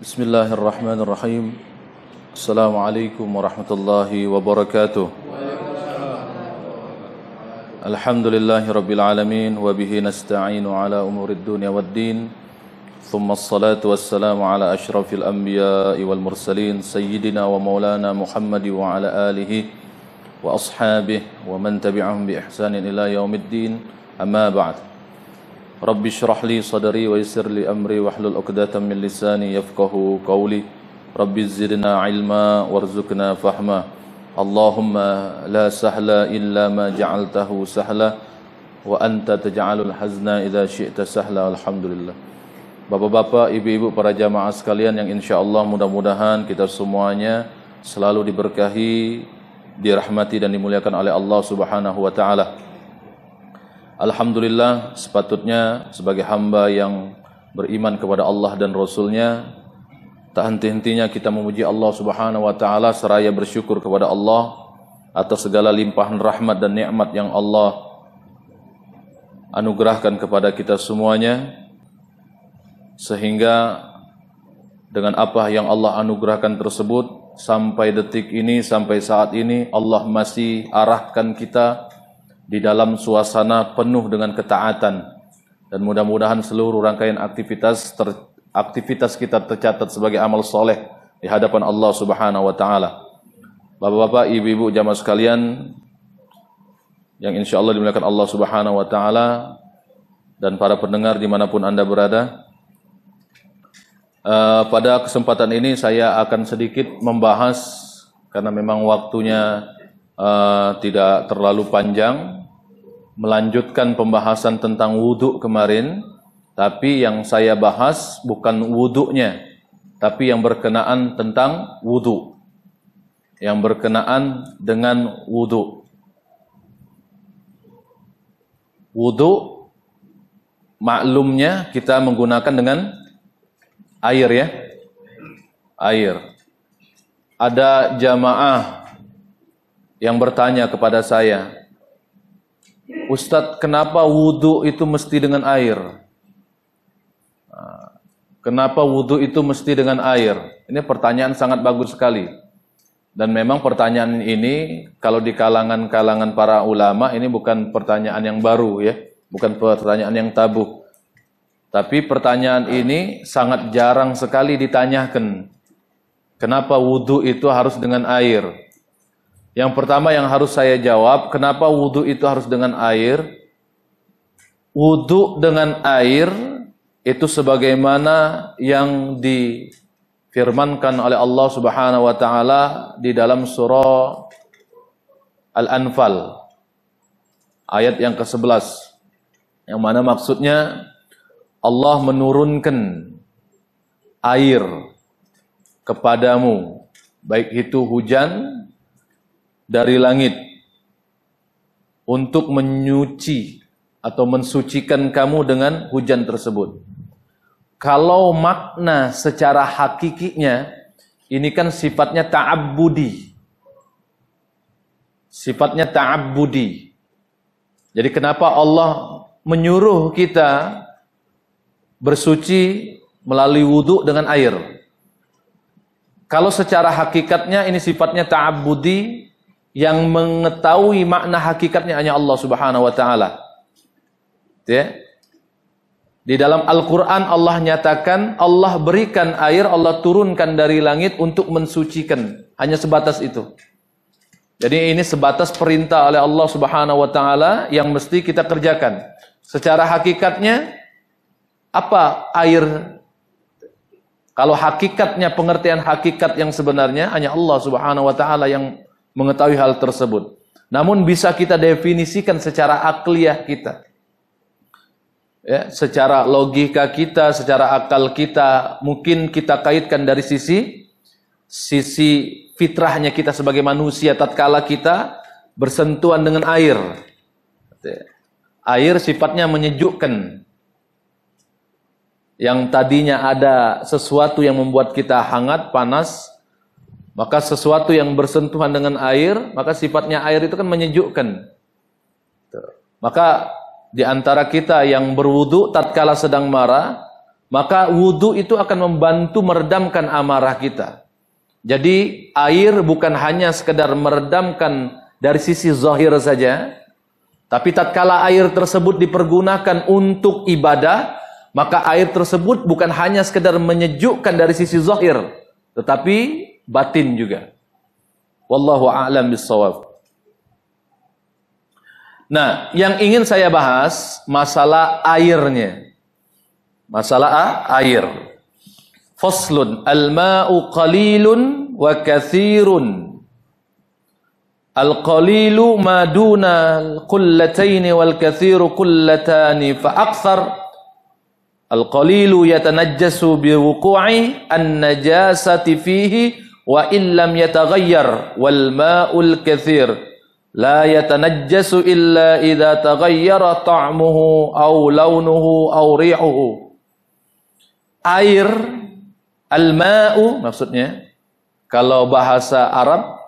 بسم الله الرحمن الرحيم السلام عليكم ورحمة الله وبركاته الحمد لله رب العالمين وبه نستعين على أمور الدنيا والدين ثم الصلاة والسلام على أشرف الأنبياء والمرسلين سيدنا ومولانا محمد وعلى آله وأصحابه ومن تبعهم بإحسان إلى يوم الدين أما بعد رب اشرح لي صدري ويسر لي أمري واحلل عقدة من لساني يفقه قولي رب زدنا علما وارزقنا فهما اللهم لا سهل إلا ما جعلته سهلا وأنت تجعل الحزن إذا شئت سهلا الحمد لله Bapak-bapak, ibu-ibu, para jamaah sekalian yang insya Allah mudah-mudahan kita semuanya selalu diberkahi, dirahmati dan dimuliakan oleh Allah Subhanahu wa taala. Alhamdulillah sepatutnya sebagai hamba yang beriman kepada Allah dan Rasulnya tak henti-hentinya kita memuji Allah Subhanahu wa taala seraya bersyukur kepada Allah atas segala limpahan rahmat dan nikmat yang Allah anugerahkan kepada kita semuanya sehingga dengan apa yang Allah anugerahkan tersebut sampai detik ini sampai saat ini Allah masih arahkan kita di dalam suasana penuh dengan ketaatan dan mudah-mudahan seluruh rangkaian aktivitas ter, aktivitas kita tercatat sebagai amal soleh di hadapan Allah Subhanahu wa taala. Bapak-bapak, ibu-ibu, jamaah sekalian yang insya Allah dimuliakan Allah Subhanahu wa taala dan para pendengar di mana pun Anda berada, Uh, pada kesempatan ini saya akan sedikit membahas karena memang waktunya uh, tidak terlalu panjang melanjutkan pembahasan tentang wudhu kemarin tapi yang saya bahas bukan wudhunya tapi yang berkenaan tentang wudhu yang berkenaan dengan wudhu wudhu maklumnya kita menggunakan dengan air ya. Air. Ada jamaah yang bertanya kepada saya Ustadz kenapa wudhu itu mesti dengan air? Kenapa wudhu itu mesti dengan air? Ini pertanyaan sangat bagus sekali. Dan memang pertanyaan ini kalau di kalangan-kalangan para ulama ini bukan pertanyaan yang baru ya. Bukan pertanyaan yang tabu. Tapi pertanyaan ini sangat jarang sekali ditanyakan. Kenapa wudhu itu harus dengan air? Yang pertama yang harus saya jawab, kenapa wudhu itu harus dengan air? Wudhu dengan air itu sebagaimana yang difirmankan oleh Allah Subhanahu wa taala di dalam surah Al-Anfal ayat yang ke-11 yang mana maksudnya Allah menurunkan air kepadamu baik itu hujan dari langit untuk menyuci atau mensucikan kamu dengan hujan tersebut. Kalau makna secara hakikinya ini kan sifatnya ta'abbudi. Sifatnya ta'abbudi. Jadi kenapa Allah menyuruh kita bersuci melalui wudhu dengan air. Kalau secara hakikatnya ini sifatnya ta'abudi yang mengetahui makna hakikatnya hanya Allah Subhanahu wa taala. Ya. Di dalam Al-Qur'an Allah nyatakan Allah berikan air, Allah turunkan dari langit untuk mensucikan. Hanya sebatas itu. Jadi ini sebatas perintah oleh Allah Subhanahu wa taala yang mesti kita kerjakan. Secara hakikatnya apa air? Kalau hakikatnya pengertian hakikat yang sebenarnya hanya Allah Subhanahu wa taala yang mengetahui hal tersebut. Namun bisa kita definisikan secara akliyah kita. Ya, secara logika kita, secara akal kita, mungkin kita kaitkan dari sisi sisi fitrahnya kita sebagai manusia tatkala kita bersentuhan dengan air. Air sifatnya menyejukkan, yang tadinya ada sesuatu yang membuat kita hangat, panas, maka sesuatu yang bersentuhan dengan air, maka sifatnya air itu kan menyejukkan. Maka di antara kita yang berwudu tatkala sedang marah, maka wudhu itu akan membantu meredamkan amarah kita. Jadi air bukan hanya sekedar meredamkan dari sisi zahir saja, tapi tatkala air tersebut dipergunakan untuk ibadah, maka air tersebut bukan hanya sekedar menyejukkan dari sisi zahir, tetapi batin juga. Wallahu a'lam bissawab. Nah, yang ingin saya bahas masalah airnya. Masalah air. Faslun al-ma'u qalilun wa kathirun. Al-qalilu ma duna al-qullatayn wal kathiru qullatani fa akthar Al-qalilu yatanajjasu bi wuqu'i an-najasati fihi wa illam yataghayyar wal ma'ul kathir la yatanajjasu illa idza taghayyara ta'muhu aw launuhu aw rihuhu air al-ma'u maksudnya kalau bahasa Arab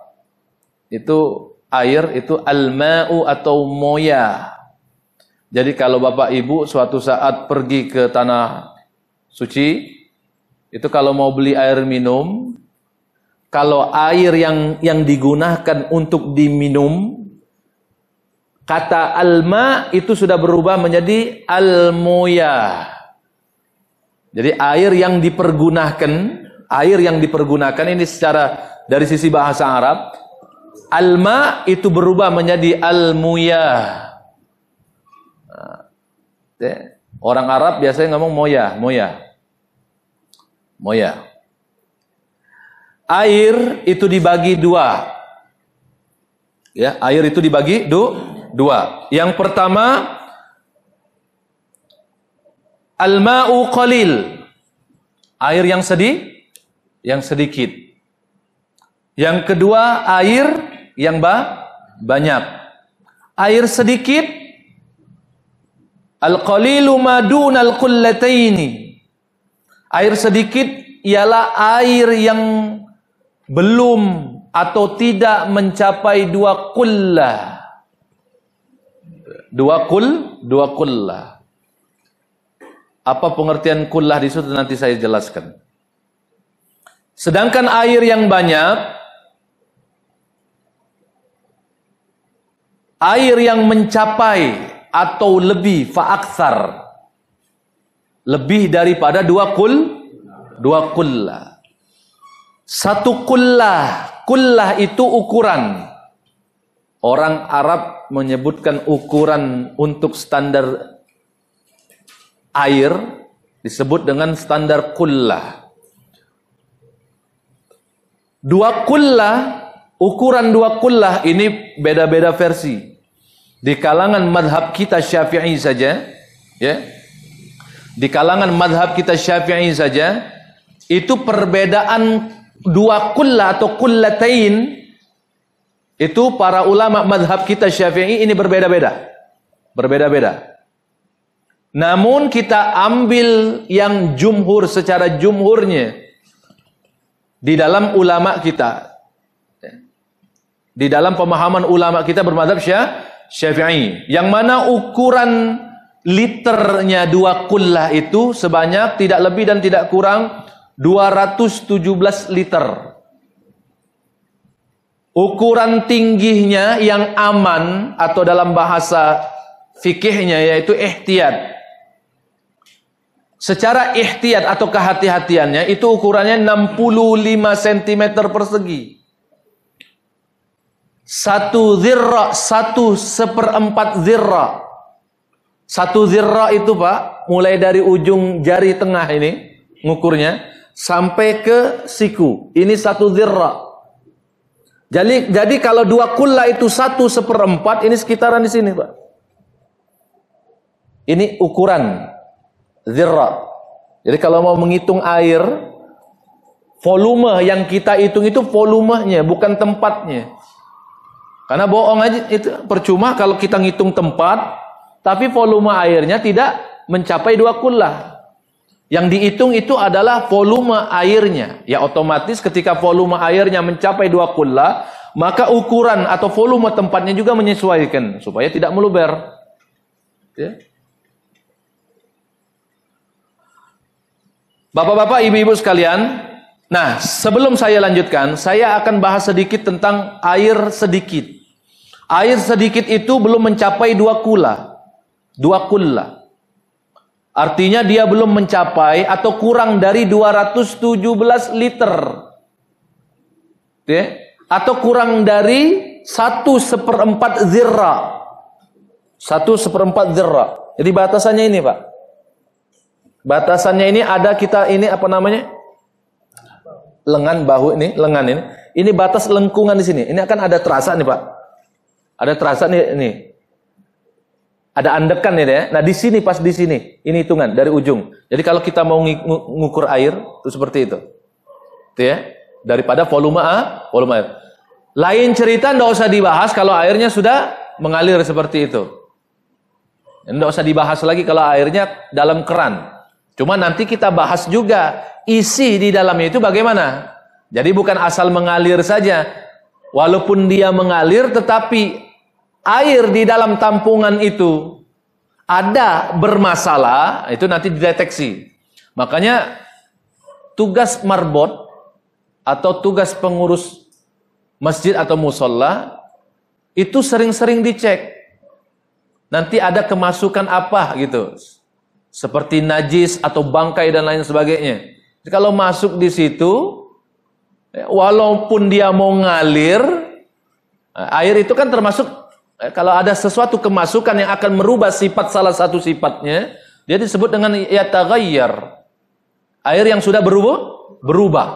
itu air itu al-ma'u atau moya. Jadi kalau Bapak Ibu suatu saat pergi ke tanah suci itu kalau mau beli air minum kalau air yang yang digunakan untuk diminum kata alma itu sudah berubah menjadi almoya. Jadi air yang dipergunakan, air yang dipergunakan ini secara dari sisi bahasa Arab, alma itu berubah menjadi almuya. Nah, orang Arab biasanya ngomong moya, moya. Moya. Air itu dibagi dua. Ya, air itu dibagi du, dua. Yang pertama Al-ma'u qalil. Air yang sedih, yang sedikit. Yang kedua, air yang ba banyak. Air sedikit Al-qalilu madun al-qullataini. Air sedikit ialah air yang belum atau tidak mencapai dua kullah. Dua kul, dua kullah. Apa pengertian kullah di situ nanti saya jelaskan. Sedangkan air yang banyak air yang mencapai atau lebih fa'aksar lebih daripada dua kul dua kullah satu kullah kullah itu ukuran orang Arab menyebutkan ukuran untuk standar air disebut dengan standar kullah. Dua kullah, ukuran dua kullah ini beda-beda versi. Di kalangan madhab kita syafi'i saja, ya. Di kalangan madhab kita syafi'i saja, itu perbedaan dua kullah atau kullatain itu para ulama madhab kita syafi'i ini berbeda-beda. Berbeda-beda. Namun kita ambil yang jumhur secara jumhurnya di dalam ulama kita. Di dalam pemahaman ulama kita bermadhab syafi'i. Yang mana ukuran liternya dua kullah itu sebanyak tidak lebih dan tidak kurang 217 liter. Ukuran tingginya yang aman atau dalam bahasa fikihnya yaitu ihtiyat Secara ihtiyat atau kehati-hatiannya itu ukurannya 65 cm persegi. Satu zirra, satu seperempat zirra. Satu zirra itu pak, mulai dari ujung jari tengah ini, ngukurnya, sampai ke siku. Ini satu zirra. Jadi, jadi kalau dua kulla itu satu seperempat, ini sekitaran di sini pak. Ini ukuran zirra. Jadi kalau mau menghitung air, volume yang kita hitung itu volumenya, bukan tempatnya. Karena bohong aja itu percuma kalau kita ngitung tempat, tapi volume airnya tidak mencapai dua kullah. Yang dihitung itu adalah volume airnya. Ya otomatis ketika volume airnya mencapai dua kullah, maka ukuran atau volume tempatnya juga menyesuaikan supaya tidak meluber. Ya. Bapak-bapak, ibu-ibu sekalian, nah sebelum saya lanjutkan, saya akan bahas sedikit tentang air sedikit. Air sedikit itu belum mencapai dua kula. Dua kula. Artinya dia belum mencapai atau kurang dari 217 liter. Ya? Atau kurang dari satu seperempat zirra. Satu seperempat zirra. Jadi batasannya ini Pak. Batasannya ini ada kita ini apa namanya? Lengan bahu ini, lengan ini. Ini batas lengkungan di sini. Ini akan ada terasa nih, Pak. Ada terasa nih, ini. Ada andekan nih ya. Nah, di sini pas di sini. Ini hitungan dari ujung. Jadi kalau kita mau ngukur air itu seperti itu. Itu ya. Daripada volume A, volume air. Lain cerita enggak usah dibahas kalau airnya sudah mengalir seperti itu. Enggak usah dibahas lagi kalau airnya dalam keran. Cuma nanti kita bahas juga isi di dalamnya itu bagaimana. Jadi bukan asal mengalir saja. Walaupun dia mengalir tetapi air di dalam tampungan itu ada bermasalah, itu nanti dideteksi. Makanya tugas marbot atau tugas pengurus masjid atau musola itu sering-sering dicek. Nanti ada kemasukan apa gitu seperti najis atau bangkai dan lain sebagainya. Jadi kalau masuk di situ, ya, walaupun dia mau ngalir, air itu kan termasuk kalau ada sesuatu kemasukan yang akan merubah sifat salah satu sifatnya, dia disebut dengan yataghayyar. Air yang sudah berubah, berubah.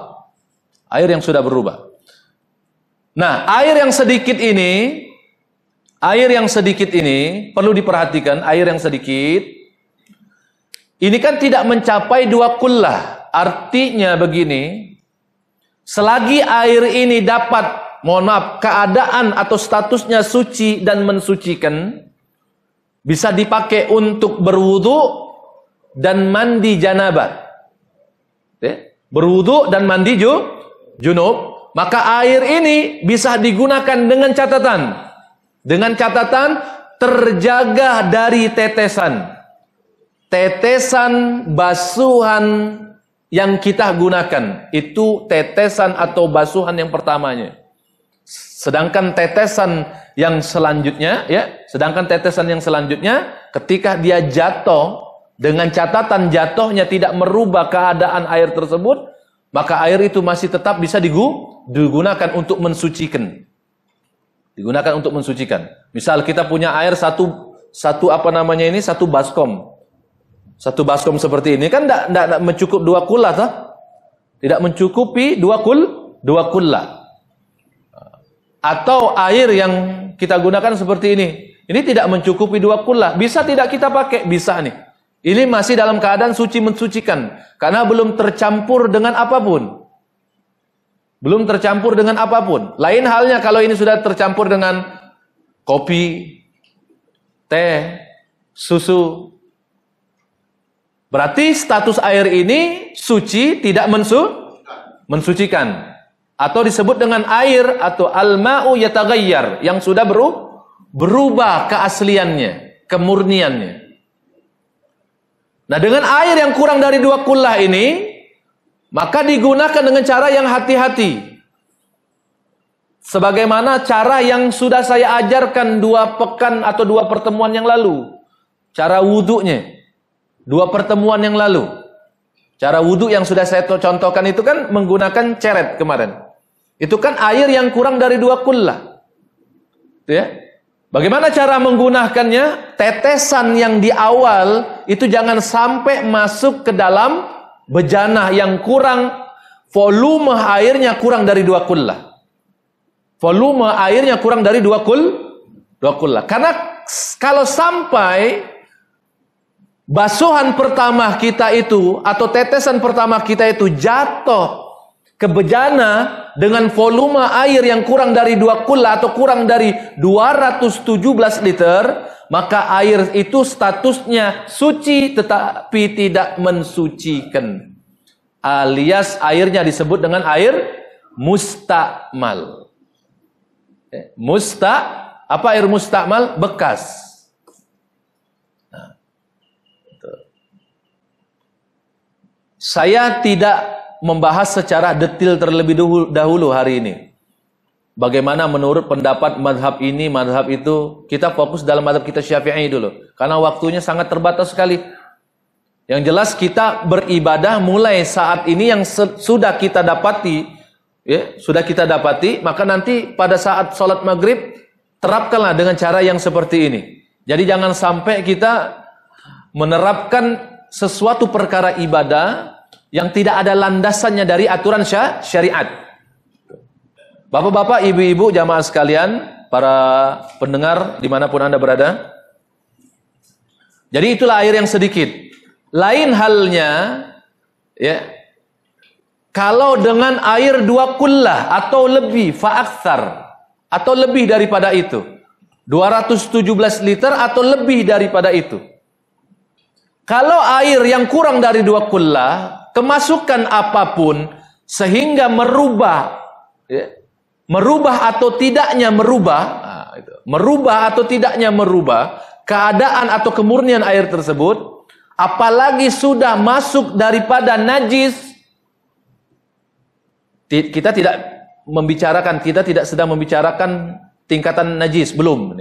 Air yang sudah berubah. Nah, air yang sedikit ini, air yang sedikit ini perlu diperhatikan, air yang sedikit ini kan tidak mencapai dua kullah. Artinya begini, selagi air ini dapat, mohon maaf, keadaan atau statusnya suci dan mensucikan, bisa dipakai untuk berwudu dan mandi janabah. Ya, berwudu dan mandi ju, junub, maka air ini bisa digunakan dengan catatan. Dengan catatan terjaga dari tetesan tetesan basuhan yang kita gunakan itu tetesan atau basuhan yang pertamanya. Sedangkan tetesan yang selanjutnya ya, sedangkan tetesan yang selanjutnya ketika dia jatuh dengan catatan jatuhnya tidak merubah keadaan air tersebut, maka air itu masih tetap bisa digunakan untuk mensucikan. Digunakan untuk mensucikan. Misal kita punya air satu satu apa namanya ini satu baskom satu baskom seperti ini kan tidak mencukup dua kula tak? Tidak mencukupi dua kul, dua kula. Atau air yang kita gunakan seperti ini. Ini tidak mencukupi dua kula. Bisa tidak kita pakai? Bisa nih. Ini masih dalam keadaan suci mensucikan. Karena belum tercampur dengan apa pun. Belum tercampur dengan apa pun. Lain halnya kalau ini sudah tercampur dengan kopi, teh, susu, Berarti status air ini suci tidak mensu mensucikan atau disebut dengan air atau al-ma'u yataghayyar yang sudah beru berubah keasliannya, kemurniannya. Nah, dengan air yang kurang dari dua kullah ini maka digunakan dengan cara yang hati-hati. Sebagaimana cara yang sudah saya ajarkan dua pekan atau dua pertemuan yang lalu. Cara wudhunya. Dua pertemuan yang lalu. Cara wudhu yang sudah saya contohkan itu kan menggunakan ceret kemarin. Itu kan air yang kurang dari dua kullah. Ya. Bagaimana cara menggunakannya? Tetesan yang di awal itu jangan sampai masuk ke dalam bejana yang kurang volume airnya kurang dari dua kullah. Volume airnya kurang dari dua kul dua kullah. Karena kalau sampai basuhan pertama kita itu atau tetesan pertama kita itu jatuh ke bejana dengan volume air yang kurang dari dua kula atau kurang dari 217 liter, maka air itu statusnya suci tetapi tidak mensucikan. Alias airnya disebut dengan air mustakmal. Eh, musta apa air mustakmal? Bekas. Saya tidak membahas secara detail terlebih dahulu hari ini. Bagaimana menurut pendapat madhab ini, madhab itu. Kita fokus dalam madhab kita syafi'i dulu. Karena waktunya sangat terbatas sekali. Yang jelas kita beribadah mulai saat ini yang sudah kita dapati, ya, sudah kita dapati, maka nanti pada saat sholat maghrib terapkanlah dengan cara yang seperti ini. Jadi jangan sampai kita menerapkan sesuatu perkara ibadah yang tidak ada landasannya dari aturan syariat. Bapak-bapak, ibu-ibu, jamaah sekalian, para pendengar di mana pun anda berada. Jadi itulah air yang sedikit. Lain halnya ya kalau dengan air dua kullah atau lebih fa'akthar atau lebih daripada itu 217 liter atau lebih daripada itu kalau air yang kurang dari dua kullah kemasukan apa pun sehingga merubah ya, merubah atau tidaknya merubah nah, itu, merubah atau tidaknya merubah keadaan atau kemurnian air tersebut apalagi sudah masuk daripada najis kita tidak membicarakan kita tidak sedang membicarakan tingkatan najis belum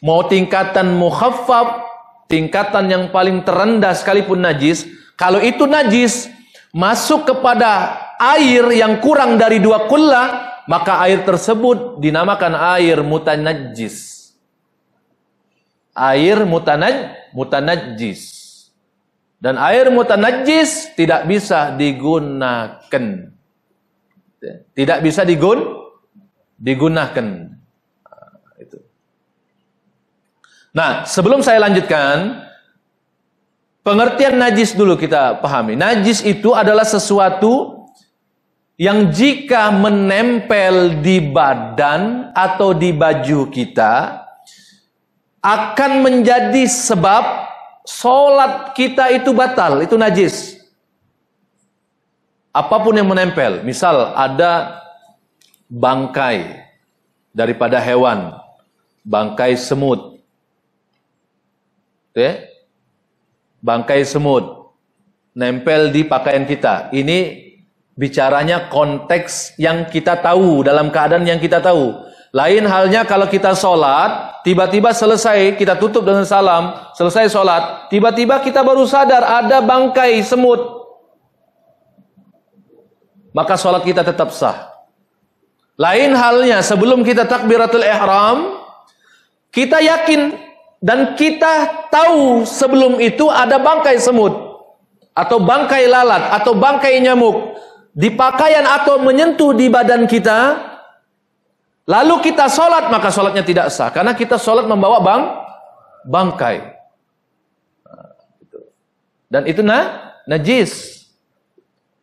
mau tingkatan mukhaffaf tingkatan yang paling terendah sekalipun najis kalau itu najis masuk kepada air yang kurang dari dua kullah maka air tersebut dinamakan air mutanajis air mutanaj mutanajis dan air mutanajis tidak bisa digunakan. Tidak bisa digun digunakan. Itu. Nah, sebelum saya lanjutkan, pengertian najis dulu kita pahami. Najis itu adalah sesuatu yang jika menempel di badan atau di baju kita akan menjadi sebab Solat kita itu batal, itu najis. Apa pun yang menempel, misal ada bangkai daripada hewan, bangkai semut, ya, bangkai semut, nempel di pakaian kita. Ini bicaranya konteks yang kita tahu, dalam keadaan yang kita tahu. Lain halnya kalau kita sholat, tiba-tiba selesai, kita tutup dengan salam, selesai sholat, tiba-tiba kita baru sadar ada bangkai semut. Maka sholat kita tetap sah. Lain halnya sebelum kita takbiratul ihram, kita yakin dan kita tahu sebelum itu ada bangkai semut atau bangkai lalat atau bangkai nyamuk di pakaian atau menyentuh di badan kita Lalu kita sholat, maka sholatnya tidak sah. Karena kita sholat membawa bang, bangkai. Dan itu nah, najis.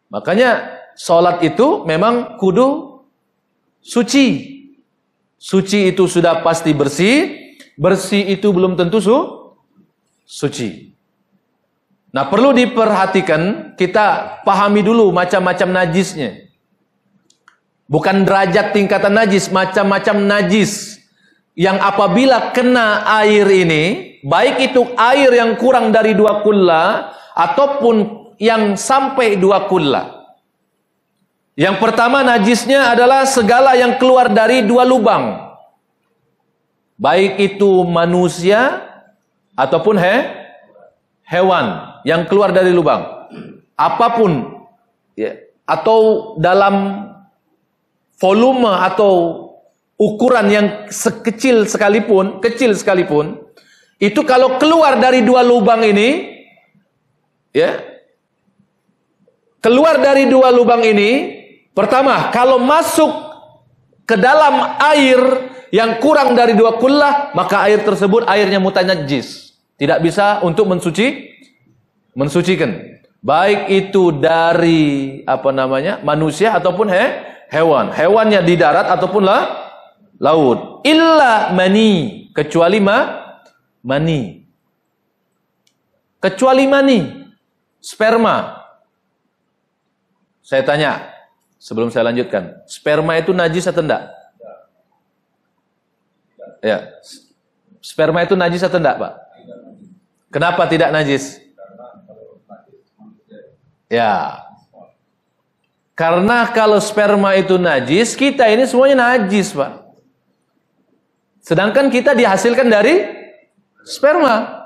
Makanya sholat itu memang kudu suci. Suci itu sudah pasti bersih. Bersih itu belum tentu su, suci. Nah perlu diperhatikan, kita pahami dulu macam-macam najisnya. Bukan derajat tingkatan najis, macam-macam najis. Yang apabila kena air ini, baik itu air yang kurang dari dua kulla, ataupun yang sampai dua kulla. Yang pertama najisnya adalah segala yang keluar dari dua lubang. Baik itu manusia, ataupun he, hewan yang keluar dari lubang. Apa pun, ya, atau dalam volume atau ukuran yang sekecil sekalipun, kecil sekalipun, itu kalau keluar dari dua lubang ini, ya, keluar dari dua lubang ini, pertama, kalau masuk ke dalam air yang kurang dari dua kullah, maka air tersebut airnya mutanajis. Tidak bisa untuk mensuci, mensucikan. Baik itu dari apa namanya manusia ataupun he, hewan. Hewannya di darat ataupun lah laut. Illa mani. Kecuali ma, mani. Kecuali mani. Sperma. Saya tanya. Sebelum saya lanjutkan. Sperma itu najis atau tidak? Ya. Sperma itu najis atau tidak Pak? Kenapa tidak najis? Ya. Karena kalau sperma itu najis, kita ini semuanya najis, Pak. Sedangkan kita dihasilkan dari sperma.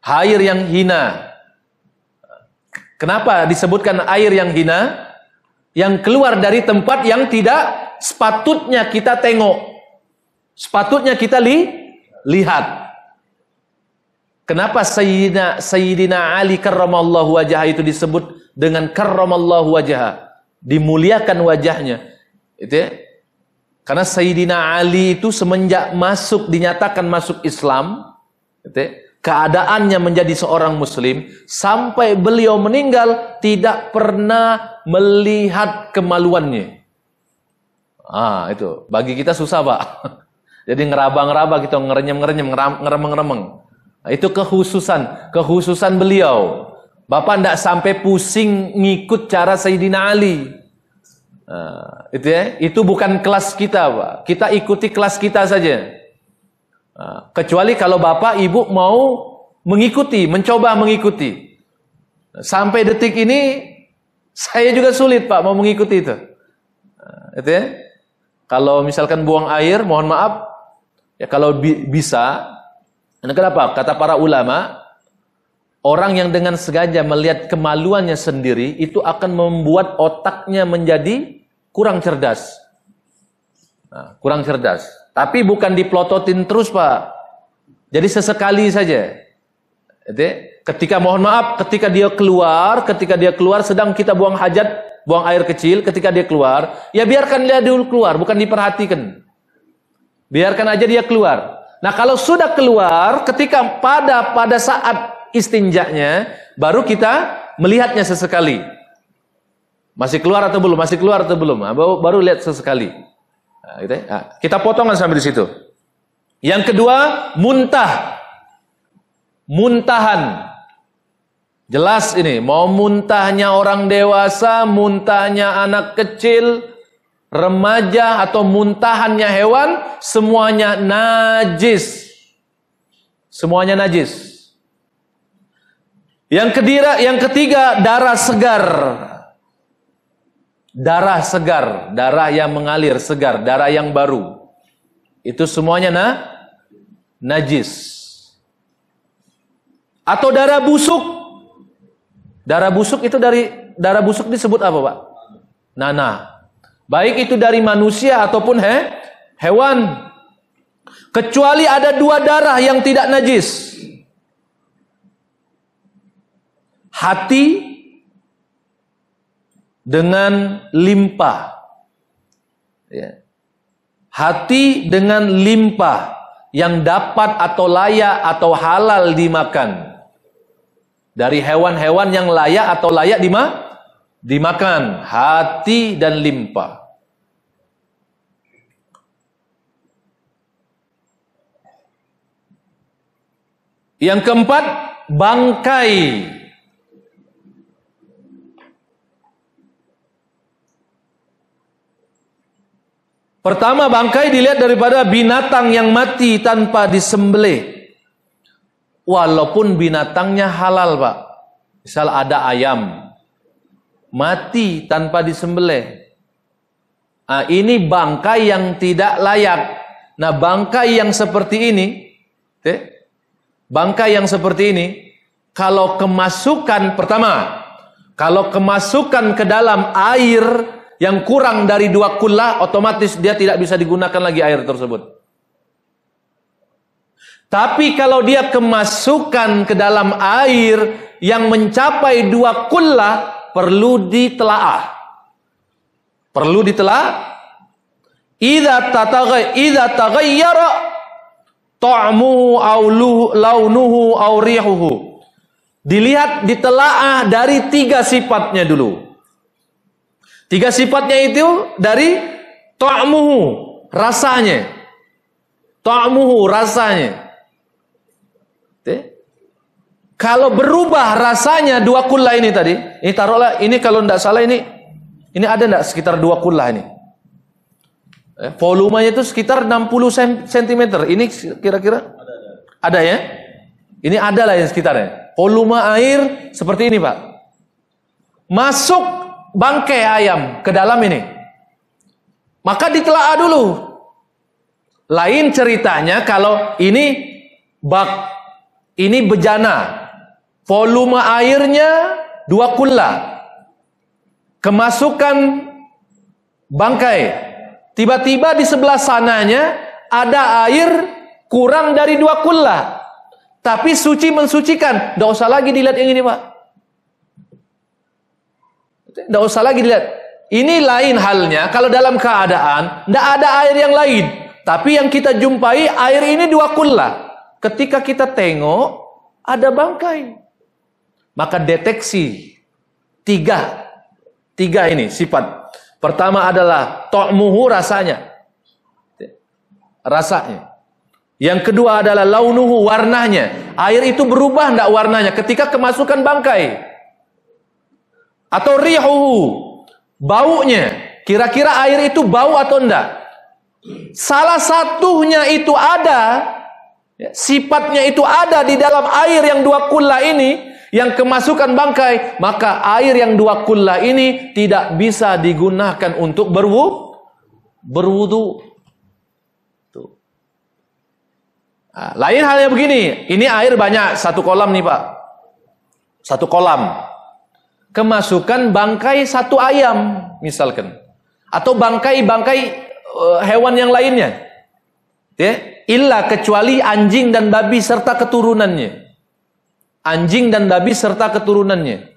Air yang hina. Kenapa disebutkan air yang hina? Yang keluar dari tempat yang tidak sepatutnya kita tengok. Sepatutnya kita li, lihat. Kenapa Sayyidina, Sayyidina Ali karramallahu wajah itu disebut dengan karramallahu wajah? Dimuliakan wajahnya. Itu ya? Karena Sayyidina Ali itu semenjak masuk, dinyatakan masuk Islam, itu ya? keadaannya menjadi seorang muslim, sampai beliau meninggal, tidak pernah melihat kemaluannya. Ah, itu. Bagi kita susah, Pak. Jadi ngeraba-ngeraba kita ngerenyem-ngerenyem, ngeremeng-ngeremeng. Nah, itu kekhususan, kekhususan beliau. Bapak tidak sampai pusing ngikut cara Sayyidina Ali. Nah, itu ya, itu bukan kelas kita, Pak. Kita ikuti kelas kita saja. Nah, kecuali kalau Bapak Ibu mau mengikuti, mencoba mengikuti. Sampai detik ini saya juga sulit, Pak, mau mengikuti itu. Nah, itu ya. Kalau misalkan buang air, mohon maaf, ya kalau bi bisa kenapa? Kata para ulama, orang yang dengan sengaja melihat kemaluannya sendiri itu akan membuat otaknya menjadi kurang cerdas. Nah, kurang cerdas. Tapi bukan diplototin terus, Pak. Jadi sesekali saja. Jadi, ketika mohon maaf, ketika dia keluar, ketika dia keluar sedang kita buang hajat, buang air kecil, ketika dia keluar, ya biarkan dia dulu keluar, bukan diperhatikan. Biarkan aja dia keluar. Nah, kalau sudah keluar ketika pada pada saat istinjaknya baru kita melihatnya sesekali. Masih keluar atau belum? Masih keluar atau belum? Nah, baru, baru lihat sesekali. Nah, gitu ya. nah, kita potongkan sampai di situ. Yang kedua, muntah. Muntahan. Jelas ini, mau muntahnya orang dewasa, muntahnya anak kecil, remaja atau muntahannya hewan semuanya najis. Semuanya najis. Yang kedira, yang ketiga darah segar. Darah segar, darah yang mengalir segar, darah yang baru. Itu semuanya na najis. Atau darah busuk. Darah busuk itu dari darah busuk disebut apa, Pak? Nanah. Baik itu dari manusia ataupun he, hewan. Kecuali ada dua darah yang tidak najis. Hati dengan limpa. Ya. Hati dengan limpa yang dapat atau layak atau halal dimakan. Dari hewan-hewan yang layak atau layak dimakan dimakan hati dan limpa. Yang keempat, bangkai. Pertama, bangkai dilihat daripada binatang yang mati tanpa disembelih. Walaupun binatangnya halal, Pak. Misal ada ayam, mati tanpa disembelih. Nah, ini bangkai yang tidak layak. Nah, bangkai yang seperti ini, eh, bangkai yang seperti ini, kalau kemasukan pertama, kalau kemasukan ke dalam air yang kurang dari dua kullah, otomatis dia tidak bisa digunakan lagi air tersebut. Tapi kalau dia kemasukan ke dalam air yang mencapai dua kullah, perlu ditelaah. Perlu ditelaah. Idza tataghay idza taghayyara ta'mu aw launuhu aw rihuhu. Dilihat ditelaah dari tiga sifatnya dulu. Tiga sifatnya itu dari ta'muhu, rasanya. Ta'muhu, rasanya. Kalau berubah rasanya dua kullah ini tadi, ini taruhlah ini kalau tidak salah ini ini ada tidak sekitar dua kullah ini? Eh, volumenya itu sekitar 60 cm. Ini kira-kira ada, ya? Ini ada lah yang sekitarnya. Volume air seperti ini, Pak. masuk bangkai ayam ke dalam ini. Maka ditelaah dulu. Lain ceritanya kalau ini bak, ini bejana. Volume airnya dua kula. Kemasukan bangkai. Tiba-tiba di sebelah sananya ada air kurang dari dua kula. Tapi suci mensucikan. Tidak usah lagi dilihat yang ini pak. Tidak usah lagi dilihat. Ini lain halnya kalau dalam keadaan tidak ada air yang lain. Tapi yang kita jumpai air ini dua kulla. Ketika kita tengok ada bangkai. Maka deteksi tiga. Tiga ini sifat. Pertama adalah to'muhu rasanya. Rasanya. Yang kedua adalah launuhu warnanya. Air itu berubah tidak warnanya ketika kemasukan bangkai atau rihuhu baunya kira-kira air itu bau atau enggak salah satunya itu ada ya, sifatnya itu ada di dalam air yang dua kulla ini yang kemasukan bangkai maka air yang dua kulla ini tidak bisa digunakan untuk berwu berwudu. Nah, lain halnya begini. Ini air banyak satu kolam nih pak. Satu kolam. Kemasukan bangkai satu ayam misalkan. Atau bangkai-bangkai uh, hewan yang lainnya. Ya illa kecuali anjing dan babi serta keturunannya anjing dan babi serta keturunannya.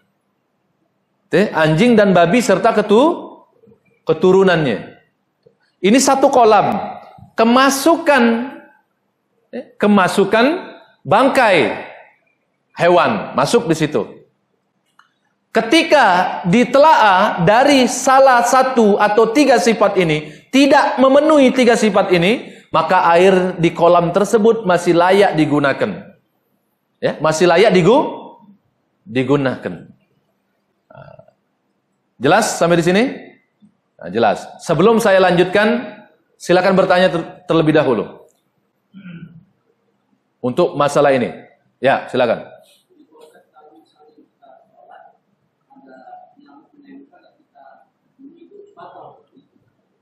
Ya, anjing dan babi serta ketu keturunannya. Ini satu kolam. Kemasukan ya, kemasukan bangkai hewan masuk di situ. Ketika ditelaah dari salah satu atau tiga sifat ini tidak memenuhi tiga sifat ini, maka air di kolam tersebut masih layak digunakan. Ya, masih layak digu digunakan. Jelas sampai di sini? Nah, jelas. Sebelum saya lanjutkan, silakan bertanya ter terlebih dahulu. Untuk masalah ini. Ya, silakan.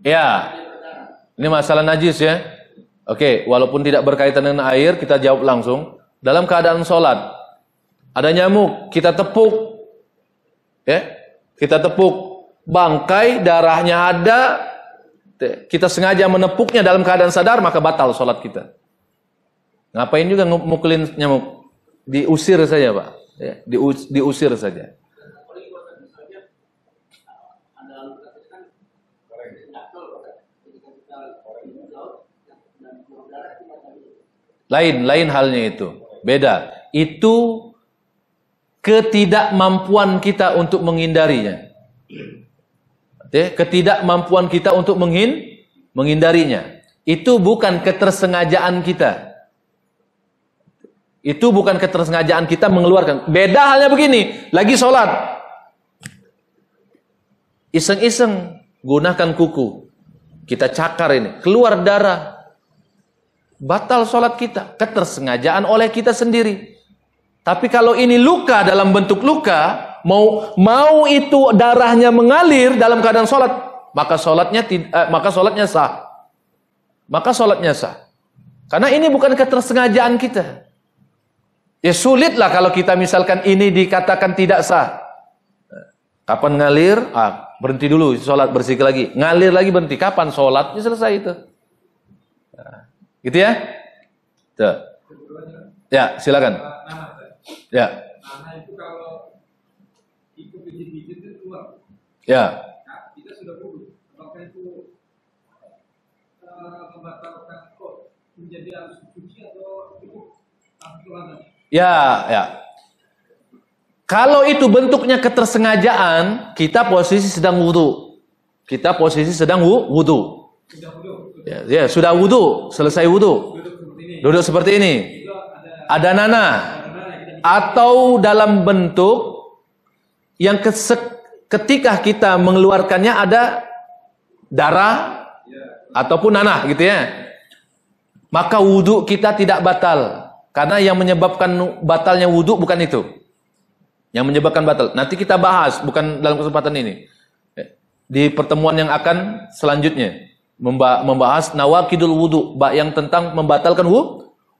Ya. Ini masalah najis ya. Oke, walaupun tidak berkaitan dengan air, kita jawab langsung. Dalam keadaan sholat, ada nyamuk, kita tepuk. Ya, kita tepuk. Bangkai, darahnya ada, kita sengaja menepuknya dalam keadaan sadar, maka batal sholat kita. Ngapain juga mukulin nyamuk? Diusir saja Pak. Ya, diusir saja. Lain, lain halnya itu. Beda. Itu ketidakmampuan kita untuk menghindarinya. Ketidakmampuan kita untuk menghin menghindarinya. Itu bukan ketersengajaan kita. Itu bukan ketersengajaan kita mengeluarkan. Beda halnya begini. Lagi sholat. Iseng-iseng gunakan kuku. Kita cakar ini. Keluar darah batal sholat kita. Ketersengajaan oleh kita sendiri. Tapi kalau ini luka dalam bentuk luka, mau mau itu darahnya mengalir dalam keadaan sholat, maka sholatnya eh, maka sholatnya sah. Maka sholatnya sah. Karena ini bukan ketersengajaan kita. Ya sulitlah kalau kita misalkan ini dikatakan tidak sah. Kapan ngalir? Ah, berhenti dulu sholat bersih lagi. Ngalir lagi berhenti. Kapan sholatnya selesai itu? Gitu ya? Tuh. Ya, silakan. Ya. Ya. Kita sudah Apakah itu membatalkan menjadi harus suci atau Ya, ya. Kalau itu bentuknya ketersengajaan, kita posisi sedang wudhu. Kita posisi sedang wudhu. Ya, ya sudah wudhu, selesai wudhu. Duduk seperti ini. Ada nana. Atau dalam bentuk yang ketika kita mengeluarkannya ada darah ataupun nanah gitu ya. Maka wudhu kita tidak batal. Karena yang menyebabkan batalnya wudhu bukan itu. yang menyebabkan batal. Nanti kita bahas bukan dalam kesempatan ini. Di pertemuan yang akan selanjutnya membahas nawakidul wudu, yang tentang membatalkan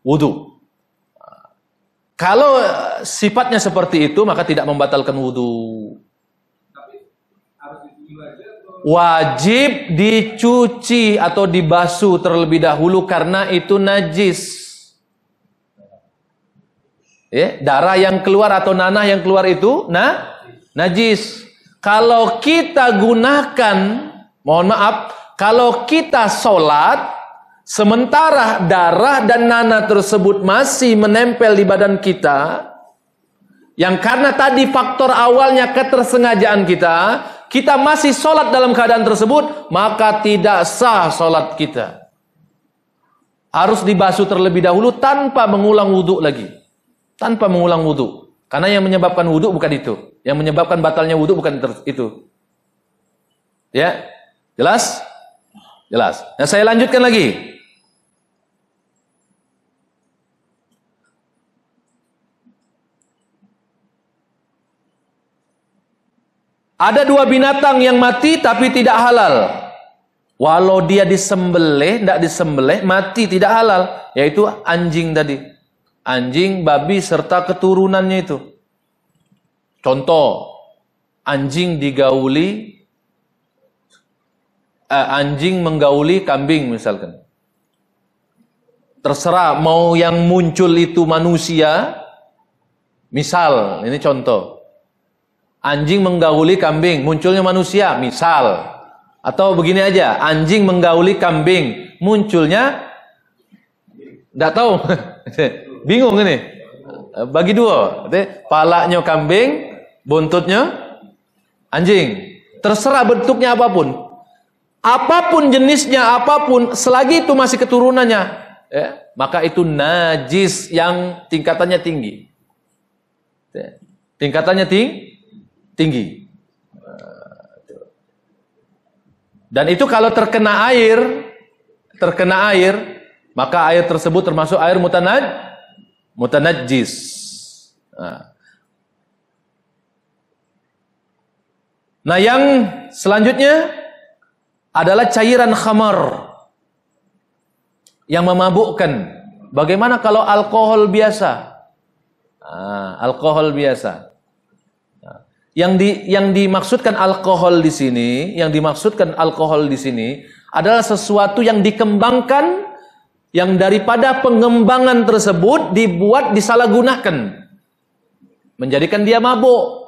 wudu. Kalau sifatnya seperti itu maka tidak membatalkan wudu. Wajib dicuci atau dibasuh terlebih dahulu karena itu najis. Ya, darah yang keluar atau nanah yang keluar itu nah najis. Kalau kita gunakan, mohon maaf, kalau kita sholat, sementara darah dan nanah tersebut masih menempel di badan kita, yang karena tadi faktor awalnya ketersengajaan kita, kita masih sholat dalam keadaan tersebut, maka tidak sah sholat kita. Harus dibasuh terlebih dahulu tanpa mengulang wudhu lagi tanpa mengulang wudhu. Karena yang menyebabkan wudhu bukan itu. Yang menyebabkan batalnya wudhu bukan itu. Ya, jelas? Jelas. Nah, saya lanjutkan lagi. Ada dua binatang yang mati tapi tidak halal. Walau dia disembelih, tidak disembelih, mati tidak halal. Yaitu anjing tadi anjing, babi serta keturunannya itu. Contoh, anjing digauli eh, anjing menggauli kambing misalkan. Terserah mau yang muncul itu manusia. Misal, ini contoh. Anjing menggauli kambing, munculnya manusia, misal. Atau begini aja, anjing menggauli kambing, munculnya tidak tahu. Bingung ini. Bagi dua. Palanya kambing, buntutnya anjing. Terserah bentuknya apa pun. Apa pun jenisnya, apa pun, selagi itu masih keturunannya, ya, maka itu najis yang tingkatannya tinggi. Ya, tingkatannya ting tinggi. Dan itu kalau terkena air, terkena air, maka air tersebut termasuk air mutanaj mutanajjis. Nah. nah, yang selanjutnya adalah cairan khamar yang memabukkan. Bagaimana kalau alkohol biasa? Nah, alkohol biasa. Nah, yang di yang dimaksudkan alkohol di sini, yang dimaksudkan alkohol di sini adalah sesuatu yang dikembangkan yang daripada pengembangan tersebut dibuat disalahgunakan menjadikan dia mabuk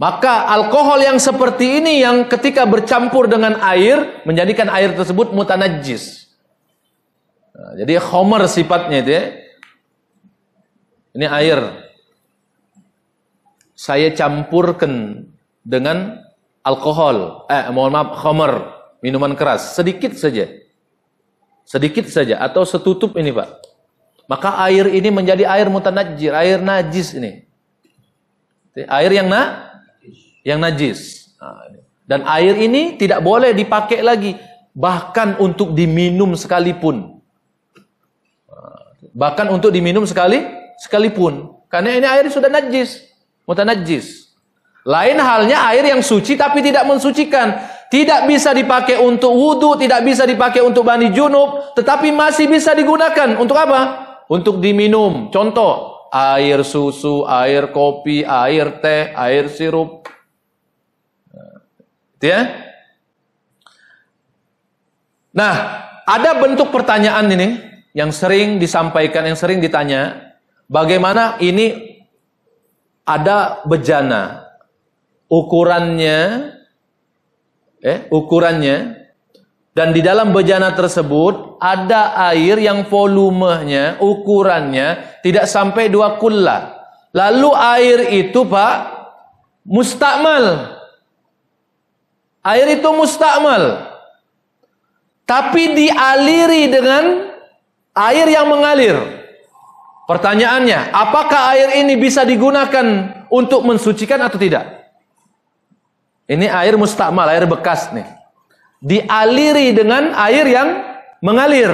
maka alkohol yang seperti ini yang ketika bercampur dengan air menjadikan air tersebut mutanajis nah, jadi khomer sifatnya itu ya. Ini air. Saya campurkan dengan alkohol. Eh mohon maaf khomer minuman keras. Sedikit saja. Sedikit saja. Atau setutup ini Pak. Maka air ini menjadi air mutanajir, air najis ini. Air yang na yang najis. Dan air ini tidak boleh dipakai lagi bahkan untuk diminum sekalipun. Bahkan untuk diminum sekali sekalipun. Karena ini air sudah najis, mutanajis. Lain halnya air yang suci tapi tidak mensucikan. Tidak bisa dipakai untuk wudhu, tidak bisa dipakai untuk mandi junub, tetapi masih bisa digunakan. Untuk apa? Untuk diminum. Contoh, air susu, air kopi, air teh, air sirup. Ya? Nah, ada bentuk pertanyaan ini yang sering disampaikan, yang sering ditanya. Bagaimana ini ada bejana, ukurannya eh, ukurannya dan di dalam bejana tersebut ada air yang volumenya, ukurannya tidak sampai dua kulla. Lalu air itu Pak mustakmal. Air itu mustakmal. Tapi dialiri dengan air yang mengalir. Pertanyaannya, apakah air ini bisa digunakan untuk mensucikan atau tidak? Ini air mustakmal, air bekas nih. Dialiri dengan air yang mengalir.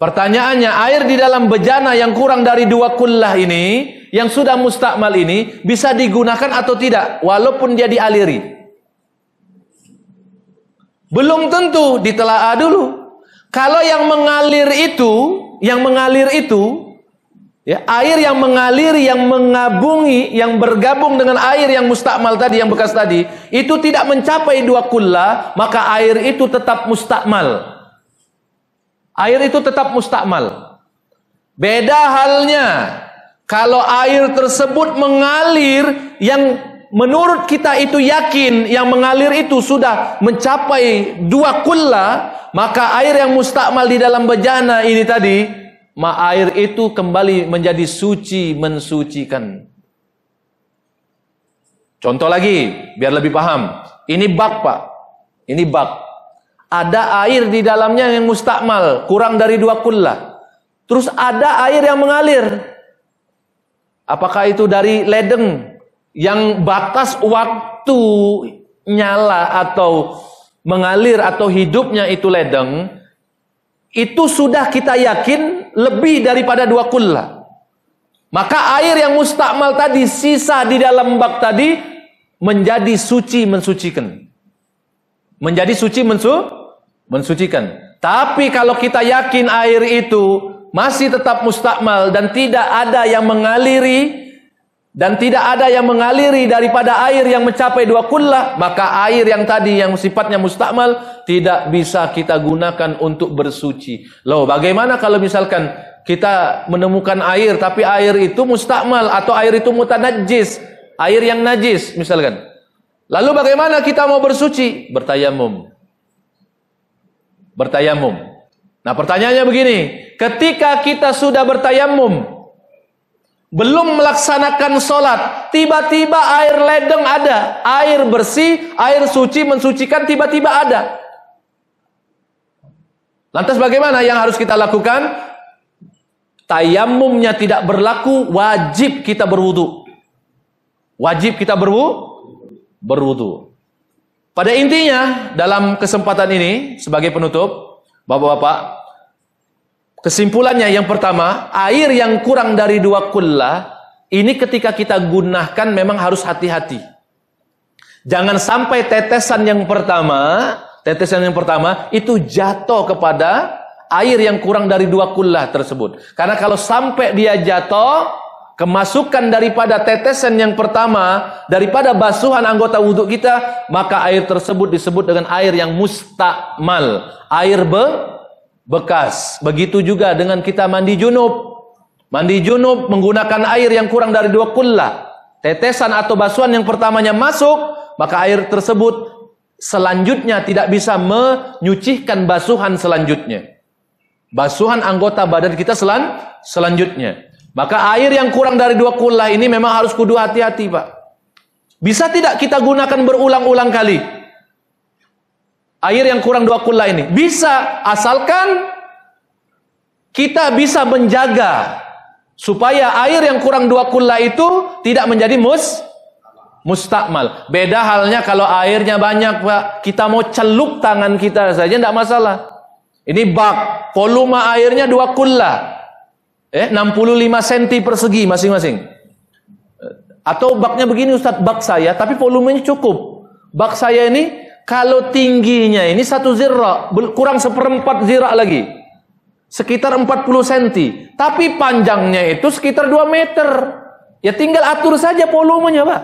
Pertanyaannya, air di dalam bejana yang kurang dari dua kullah ini, yang sudah mustakmal ini bisa digunakan atau tidak walaupun dia dialiri. Belum tentu ditelaah dulu. Kalau yang mengalir itu, yang mengalir itu Ya, air yang mengalir, yang mengabungi, yang bergabung dengan air yang mustakmal tadi, yang bekas tadi, itu tidak mencapai dua kulla, maka air itu tetap mustakmal. Air itu tetap mustakmal. Beda halnya kalau air tersebut mengalir yang menurut kita itu yakin yang mengalir itu sudah mencapai dua kulla, maka air yang mustakmal di dalam bejana ini tadi ma air itu kembali menjadi suci mensucikan. Contoh lagi, biar lebih paham. Ini bak, Pak. Ini bak. Ada air di dalamnya yang mustakmal, kurang dari dua kullah. Terus ada air yang mengalir. Apakah itu dari ledeng yang batas waktu nyala atau mengalir atau hidupnya itu ledeng, itu sudah kita yakin lebih daripada dua kulla. Maka air yang mustakmal tadi sisa di dalam bak tadi menjadi suci mensucikan. Menjadi suci mensu mensucikan. Tapi kalau kita yakin air itu masih tetap mustakmal dan tidak ada yang mengaliri dan tidak ada yang mengaliri daripada air yang mencapai dua kullah, maka air yang tadi yang sifatnya mustakmal tidak bisa kita gunakan untuk bersuci. Loh, bagaimana kalau misalkan kita menemukan air tapi air itu mustakmal atau air itu mutanajis, air yang najis misalkan. Lalu bagaimana kita mau bersuci? Bertayamum. Bertayamum. Nah, pertanyaannya begini, ketika kita sudah bertayamum, belum melaksanakan sholat, tiba-tiba air ledeng ada, air bersih, air suci mensucikan tiba-tiba ada. Lantas bagaimana yang harus kita lakukan? Tayamumnya tidak berlaku, wajib kita berwudu. Wajib kita berwu, berwudu. Pada intinya, dalam kesempatan ini, sebagai penutup, Bapak-bapak, Kesimpulannya yang pertama, air yang kurang dari dua kullah, ini ketika kita gunakan memang harus hati-hati. Jangan sampai tetesan yang pertama, tetesan yang pertama itu jatuh kepada air yang kurang dari dua kullah tersebut. Karena kalau sampai dia jatuh, kemasukan daripada tetesan yang pertama, daripada basuhan anggota wudhu kita, maka air tersebut disebut dengan air yang mustakmal. Air be bekas. Begitu juga dengan kita mandi junub. Mandi junub menggunakan air yang kurang dari dua kullah. Tetesan atau basuhan yang pertamanya masuk, maka air tersebut selanjutnya tidak bisa menyucikan basuhan selanjutnya. Basuhan anggota badan kita selan selanjutnya. Maka air yang kurang dari dua kullah ini memang harus kudu hati-hati, Pak. Bisa tidak kita gunakan berulang-ulang kali? Air yang kurang dua kula ini? Bisa, asalkan kita bisa menjaga supaya air yang kurang dua kula itu tidak menjadi mus mustakmal. Beda halnya kalau airnya banyak, Pak. Kita mau celup tangan kita saja tidak masalah. Ini bak, volume airnya dua kula. Eh, 65 cm persegi masing-masing. Atau baknya begini Ustaz, bak saya, tapi volumenya cukup. Bak saya ini kalau tingginya ini satu zirah, kurang seperempat zirah lagi. Sekitar 40 cm. Tapi panjangnya itu sekitar 2 meter. Ya tinggal atur saja volumenya, Pak.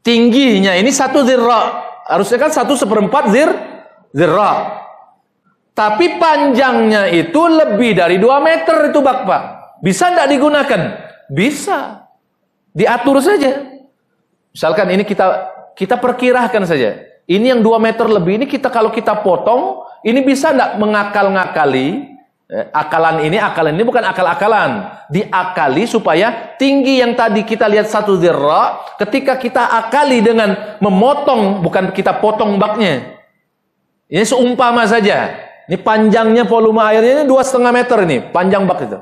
Tingginya ini satu zirah. Harusnya kan satu seperempat zir, zirah. Tapi panjangnya itu lebih dari 2 meter itu, Pak. Pak. Bisa tidak digunakan? Bisa. Diatur saja. Misalkan ini kita kita perkirakan saja. Ini yang 2 meter lebih ini kita kalau kita potong, ini bisa tidak mengakal-ngakali eh, akalan ini, akalan ini bukan akal-akalan. Diakali supaya tinggi yang tadi kita lihat satu zirra, ketika kita akali dengan memotong, bukan kita potong baknya. Ini seumpama saja. Ini panjangnya volume airnya ini dua setengah meter ini, panjang bak itu.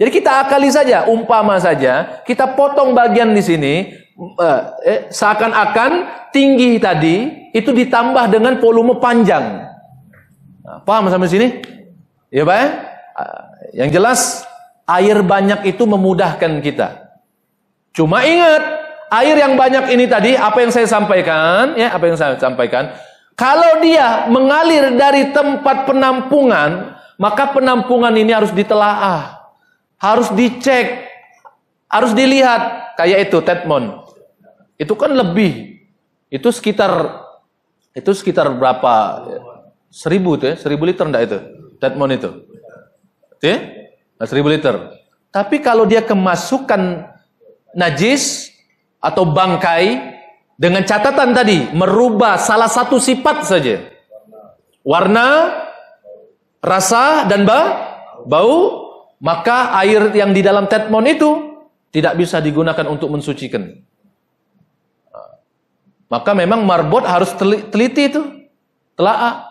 Jadi kita akali saja, umpama saja, kita potong bagian di sini, Eh, eh, seakan-akan tinggi tadi itu ditambah dengan volume panjang. Nah, paham sampai sini? Ya Pak ya? Ah, yang jelas Air banyak itu memudahkan kita. Cuma ingat, air yang banyak ini tadi apa yang saya sampaikan, ya, apa yang saya sampaikan, kalau dia mengalir dari tempat penampungan, maka penampungan ini harus ditelaah, harus dicek, harus dilihat. Kayak itu Tetmon. Itu kan lebih. Itu sekitar itu sekitar berapa? Seribu itu ya, seribu liter enggak itu? Tetmon itu. Oke? Ya? Seribu liter. Tapi kalau dia kemasukan najis atau bangkai dengan catatan tadi merubah salah satu sifat saja. Warna, rasa dan ba, bau, maka air yang di dalam tetmon itu tidak bisa digunakan untuk mensucikan. Maka memang marbot harus teliti itu, telaah.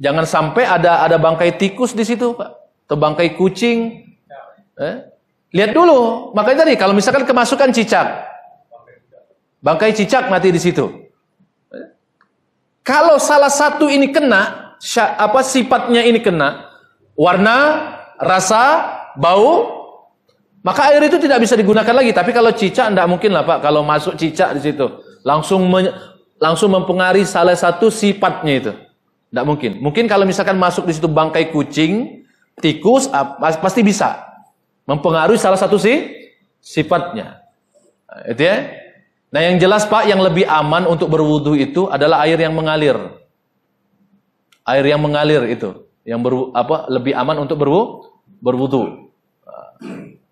Jangan sampai ada ada bangkai tikus di situ, Pak. Atau bangkai kucing. Eh? Lihat dulu. Makanya tadi kalau misalkan kemasukan cicak. Bangkai cicak mati di situ. Eh? Kalau salah satu ini kena, apa sifatnya ini kena, warna, rasa, bau, maka air itu tidak bisa digunakan lagi. Tapi kalau cicak tidak mungkin lah Pak. Kalau masuk cicak di situ, langsung langsung mempengaruhi salah satu sifatnya itu. Tidak mungkin. Mungkin kalau misalkan masuk di situ bangkai kucing, tikus, pasti bisa mempengaruhi salah satu si sifatnya. Itu ya. Nah yang jelas Pak, yang lebih aman untuk berwudu itu adalah air yang mengalir. Air yang mengalir itu, yang ber, apa lebih aman untuk berwu, berwudu.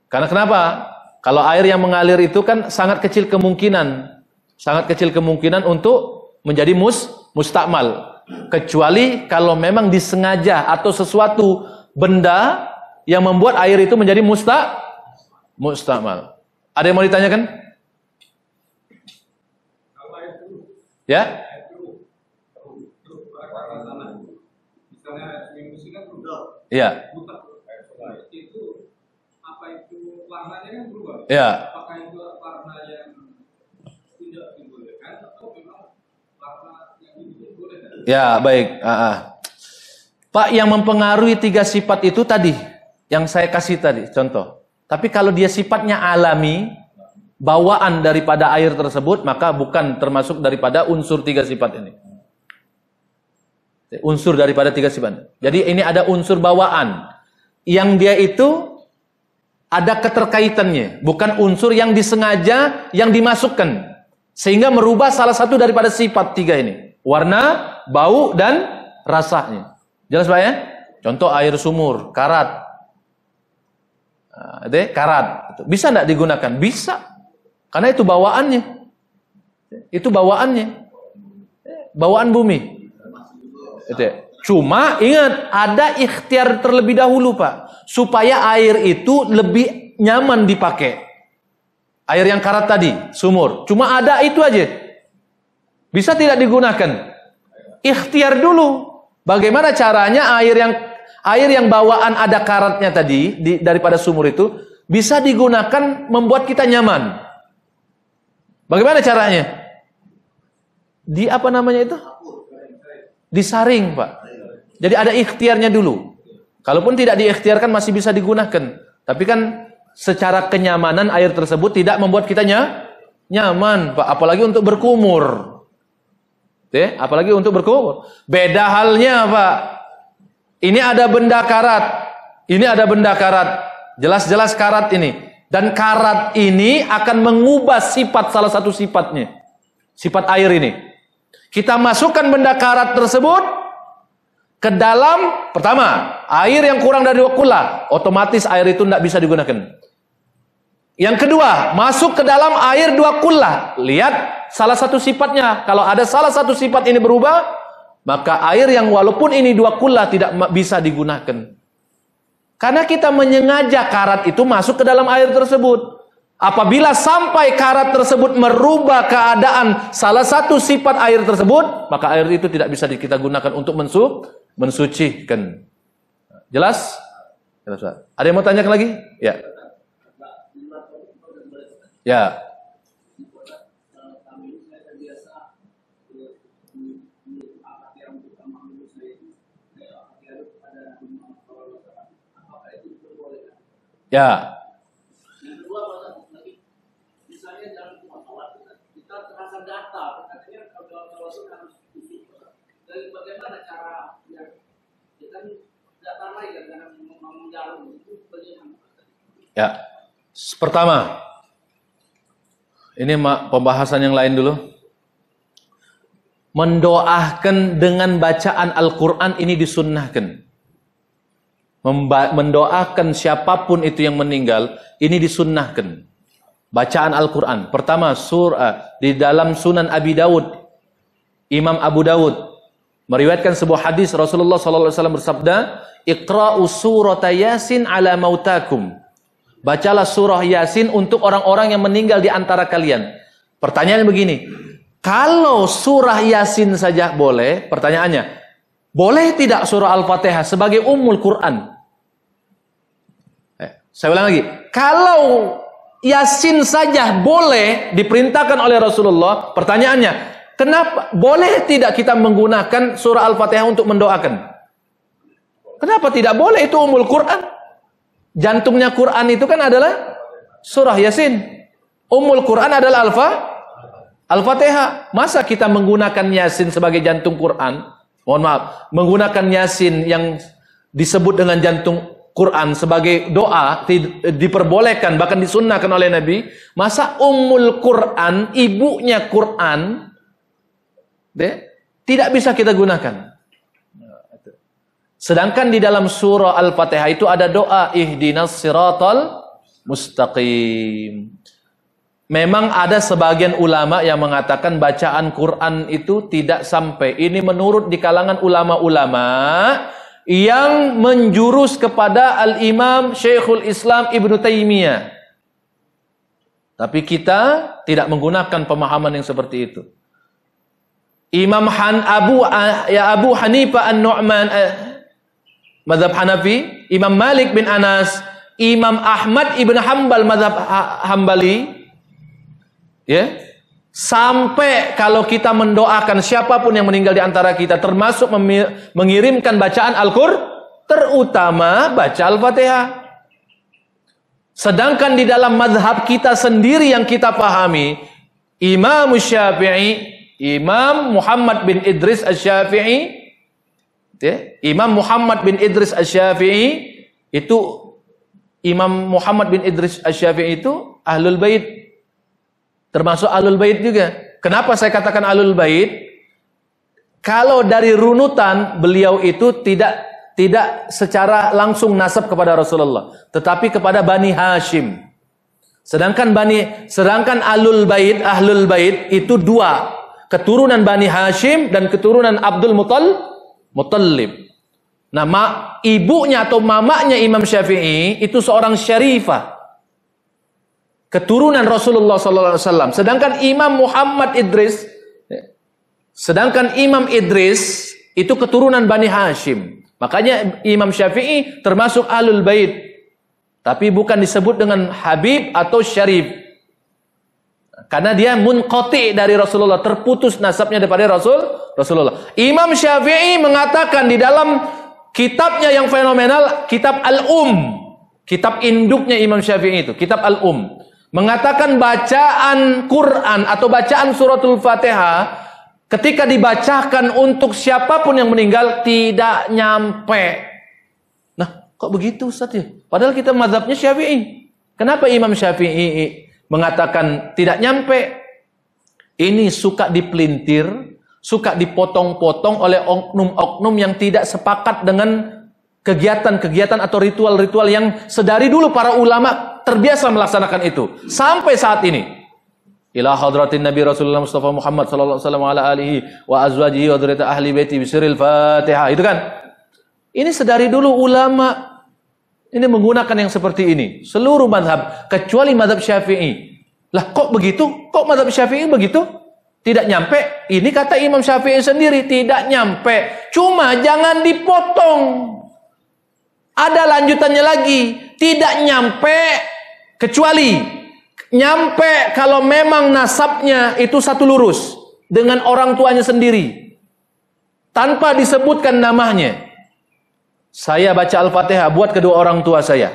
Karena kenapa? Kalau air yang mengalir itu kan sangat kecil kemungkinan, sangat kecil kemungkinan untuk menjadi mus mustakmal. Kecuali kalau memang disengaja atau sesuatu benda yang membuat air itu menjadi musta mustakmal. Ada yang mau ditanyakan? Ya? Iya. Ya. Ya, baik. Uh, uh. Pak, yang mempengaruhi tiga sifat itu tadi, yang saya kasih tadi, contoh. Tapi kalau dia sifatnya alami, bawaan daripada air tersebut, maka bukan termasuk daripada unsur tiga sifat ini. Unsur daripada tiga sifat. Jadi ini ada unsur bawaan. Yang dia itu ada keterkaitannya. Bukan unsur yang disengaja, yang dimasukkan. Sehingga merubah salah satu daripada sifat tiga ini warna, bau dan rasanya. Jelas Pak ya? Contoh air sumur, karat. Nah, itu karat. Bisa tidak digunakan? Bisa. Karena itu bawaannya. Itu bawaannya. Bawaan bumi. Ya. Cuma ingat, ada ikhtiar terlebih dahulu Pak. Supaya air itu lebih nyaman dipakai. Air yang karat tadi, sumur. Cuma ada itu aja. Bisa tidak digunakan? Ikhtiar dulu. Bagaimana caranya air yang air yang bawaan ada karatnya tadi di, daripada sumur itu bisa digunakan membuat kita nyaman. Bagaimana caranya? Di apa namanya itu? Disaring, Pak. Jadi ada ikhtiarnya dulu. Kalaupun tidak diikhtiarkan masih bisa digunakan. Tapi kan secara kenyamanan air tersebut tidak membuat kita nyaman, Pak. Apalagi untuk berkumur. Ya, apalagi untuk berkumur. Beda halnya, Pak. Ini ada benda karat. Ini ada benda karat. Jelas-jelas karat ini. Dan karat ini akan mengubah sifat salah satu sifatnya. Sifat air ini. Kita masukkan benda karat tersebut ke dalam pertama, air yang kurang dari dua kula, otomatis air itu tidak bisa digunakan. Yang kedua, masuk ke dalam air dua kullah. Lihat salah satu sifatnya. Kalau ada salah satu sifat ini berubah, maka air yang walaupun ini dua kullah tidak bisa digunakan. Karena kita menyengaja karat itu masuk ke dalam air tersebut. Apabila sampai karat tersebut merubah keadaan salah satu sifat air tersebut, maka air itu tidak bisa kita gunakan untuk mensu mensucikan. Jelas? Jelas. Ada yang mau tanyakan lagi? Ya. Ya. Ya. Ya. Pertama, ini pembahasan yang lain dulu. Mendoakan dengan bacaan Al-Quran ini disunnahkan. Mendoakan siapa pun itu yang meninggal, ini disunnahkan. Bacaan Al-Quran. Pertama, surah di dalam Sunan Abi Dawud. Imam Abu Dawud meriwayatkan sebuah hadis Rasulullah SAW bersabda, Iqra'u surata Yasin ala mautakum. Bacalah surah Yasin untuk orang-orang yang meninggal di antara kalian. Pertanyaan begini, kalau surah Yasin saja boleh, pertanyaannya, boleh tidak surah Al-Fatihah sebagai umul Quran? Eh, saya ulang lagi, kalau Yasin saja boleh diperintahkan oleh Rasulullah, pertanyaannya, kenapa boleh tidak kita menggunakan surah Al-Fatihah untuk mendoakan? Kenapa tidak boleh itu umul Quran? Jantungnya Quran itu kan adalah surah Yasin. Umul Quran adalah alfa Al-Fatihah. Masa kita menggunakan Yasin sebagai jantung Quran? Mohon maaf, menggunakan Yasin yang disebut dengan jantung Quran sebagai doa diperbolehkan bahkan disunnahkan oleh Nabi. Masa Ummul Quran, ibunya Quran, tidak bisa kita gunakan. Sedangkan di dalam surah Al-Fatihah itu ada doa ihdinas siratal mustaqim. Memang ada sebagian ulama yang mengatakan bacaan Quran itu tidak sampai. Ini menurut di kalangan ulama-ulama yang menjurus kepada Al-Imam Syekhul Islam Ibn Taimiyah. Tapi kita tidak menggunakan pemahaman yang seperti itu. Imam Han Abu ya Abu Hanifah An-Nu'man eh, madhab Hanafi, Imam Malik bin Anas, Imam Ahmad ibn Hambal madhab Hambali, ya, sampai kalau kita mendoakan siapa pun yang meninggal di antara kita, termasuk mengirimkan bacaan Al-Qur'an, terutama baca Al-Fatihah. Sedangkan di dalam madhab kita sendiri yang kita pahami, Imam Syafi'i, Imam Muhammad bin Idris Al-Syafi'i, Ya, Imam Muhammad bin Idris Asy-Syafi'i itu Imam Muhammad bin Idris Asy-Syafi'i itu Ahlul Bait. Termasuk Ahlul Bait juga. Kenapa saya katakan Ahlul Bait? Kalau dari runutan beliau itu tidak tidak secara langsung nasab kepada Rasulullah, tetapi kepada Bani Hashim. Sedangkan Bani sedangkan Ahlul Bait, Ahlul Bait itu dua, keturunan Bani Hashim dan keturunan Abdul Muttalib Mutallib. Nama ibunya atau mamanya Imam Syafi'i itu seorang syarifah. Keturunan Rasulullah SAW. Sedangkan Imam Muhammad Idris, sedangkan Imam Idris itu keturunan Bani Hashim. Makanya Imam Syafi'i termasuk alul bait. Tapi bukan disebut dengan Habib atau Syarif. Karena dia munqati dari Rasulullah, terputus nasabnya daripada Rasul Rasulullah. Imam Syafi'i mengatakan di dalam kitabnya yang fenomenal, kitab Al-Um, kitab induknya Imam Syafi'i itu, kitab Al-Um, mengatakan bacaan Quran atau bacaan suratul Fatihah ketika dibacakan untuk siapa pun yang meninggal tidak nyampe. Nah, kok begitu Ustaz ya? Padahal kita mazhabnya Syafi'i. Kenapa Imam Syafi'i mengatakan tidak nyampe. Ini suka dipelintir, suka dipotong-potong oleh oknum-oknum yang tidak sepakat dengan kegiatan-kegiatan atau ritual-ritual yang sedari dulu para ulama terbiasa melaksanakan itu sampai saat ini. Ila hadratin Nabi Rasulullah Mustafa Muhammad sallallahu alaihi wa azwajihi wa ahli baiti bisiril Fatihah. Itu kan. Ini sedari dulu ulama ini menggunakan yang seperti ini. Seluruh madhab. Kecuali madhab syafi'i. Lah kok begitu? Kok madhab syafi'i begitu? Tidak nyampe. Ini kata Imam Syafi'i sendiri. Tidak nyampe. Cuma jangan dipotong. Ada lanjutannya lagi. Tidak nyampe. Kecuali. Nyampe kalau memang nasabnya itu satu lurus. Dengan orang tuanya sendiri. Tanpa disebutkan namanya. Saya baca Al-Fatihah buat kedua orang tua saya.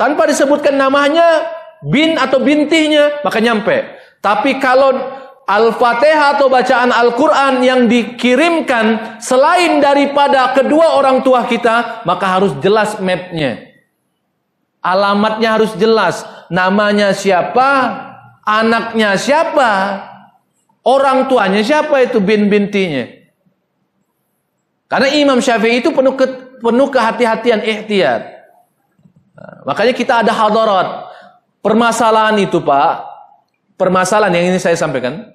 Tanpa disebutkan namanya, bin atau bintihnya, maka nyampe. Tapi kalau Al-Fatihah atau bacaan Al-Quran yang dikirimkan selain daripada kedua orang tua kita, maka harus jelas mapnya. Alamatnya harus jelas. Namanya siapa, anaknya siapa, orang tuanya siapa itu bin bintinya. Karena Imam Syafi'i itu penuh ke, penuh kehati-hatian ihtiyat. Nah, makanya kita ada hadarat. Permasalahan itu Pak, permasalahan yang ini saya sampaikan.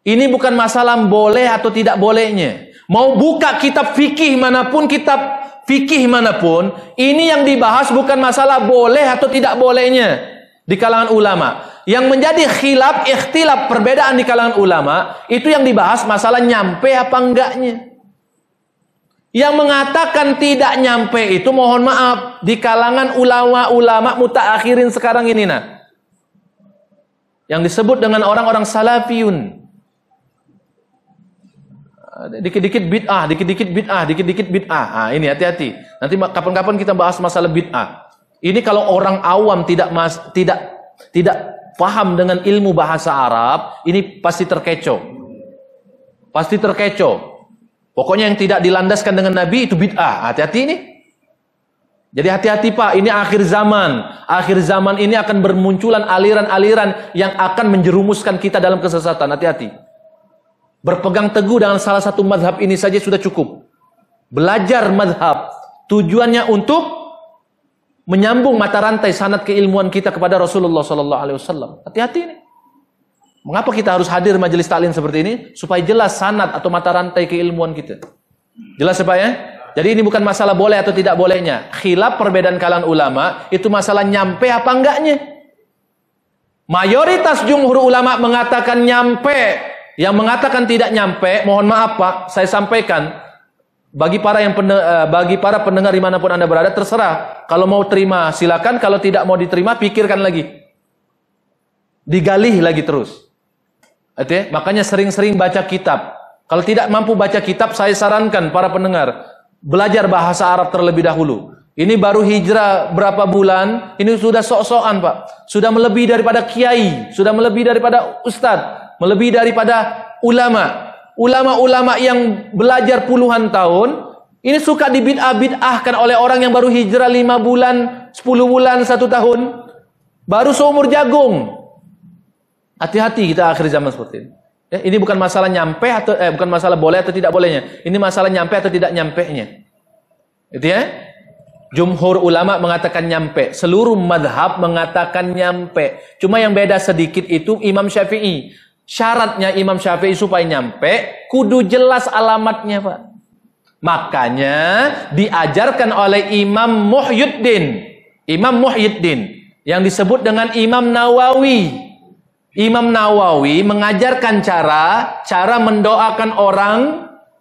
Ini bukan masalah boleh atau tidak bolehnya. Mau buka kitab fikih mana pun, kitab fikih mana pun, ini yang dibahas bukan masalah boleh atau tidak bolehnya di kalangan ulama. Yang menjadi khilaf, ikhtilaf, perbedaan di kalangan ulama, itu yang dibahas masalah nyampe apa enggaknya. Yang mengatakan tidak nyampe itu mohon maaf di kalangan ulama-ulama mutaakhirin sekarang ini nah. Yang disebut dengan orang-orang salafiyun. Dikit-dikit bid'ah, dikit-dikit bid'ah, dikit-dikit bid'ah. Ah, ini hati-hati. Nanti kapan-kapan kita bahas masalah bid'ah. Ini kalau orang awam tidak mas, tidak tidak paham dengan ilmu bahasa Arab, ini pasti terkecoh. Pasti terkecoh. Pokoknya yang tidak dilandaskan dengan Nabi itu bid'ah. Hati-hati ini. Jadi hati-hati Pak, ini akhir zaman. Akhir zaman ini akan bermunculan aliran-aliran yang akan menjerumuskan kita dalam kesesatan. Hati-hati. Berpegang teguh dengan salah satu madhab ini saja sudah cukup. Belajar madhab. Tujuannya untuk menyambung mata rantai sanat keilmuan kita kepada Rasulullah Sallallahu Alaihi Wasallam. Hati-hati ini. Mengapa kita harus hadir majelis taklim seperti ini? Supaya jelas sanat atau mata rantai keilmuan kita. Jelas ya Pak ya? Jadi ini bukan masalah boleh atau tidak bolehnya. Khilaf perbedaan kalangan ulama itu masalah nyampe apa enggaknya. Mayoritas jumhur ulama mengatakan nyampe. Yang mengatakan tidak nyampe, mohon maaf Pak, saya sampaikan bagi para yang eh, bagi para pendengar di mana pun anda berada terserah. Kalau mau terima silakan, kalau tidak mau diterima pikirkan lagi, digali lagi terus. Artinya, makanya sering-sering baca kitab. Kalau tidak mampu baca kitab, saya sarankan para pendengar belajar bahasa Arab terlebih dahulu. Ini baru hijrah berapa bulan, ini sudah sok-sokan Pak. Sudah melebihi daripada kiai, sudah melebihi daripada ustadz, melebihi daripada ulama. Ulama-ulama yang belajar puluhan tahun, ini suka dibid'ah-bid'ahkan oleh orang yang baru hijrah lima bulan, sepuluh bulan, satu tahun. Baru seumur jagung. Hati-hati kita akhir zaman seperti ini. Ya, ini bukan masalah nyampe atau eh, bukan masalah boleh atau tidak bolehnya. Ini masalah nyampe atau tidak nyampe nya. Itu ya. Jumhur ulama mengatakan nyampe, seluruh madhab mengatakan nyampe. Cuma yang beda sedikit itu Imam Syafi'i. Syaratnya Imam Syafi'i supaya nyampe, kudu jelas alamatnya Pak. Makanya diajarkan oleh Imam Muhyiddin. Imam Muhyiddin. Yang disebut dengan Imam Nawawi. Imam Nawawi mengajarkan cara cara mendoakan orang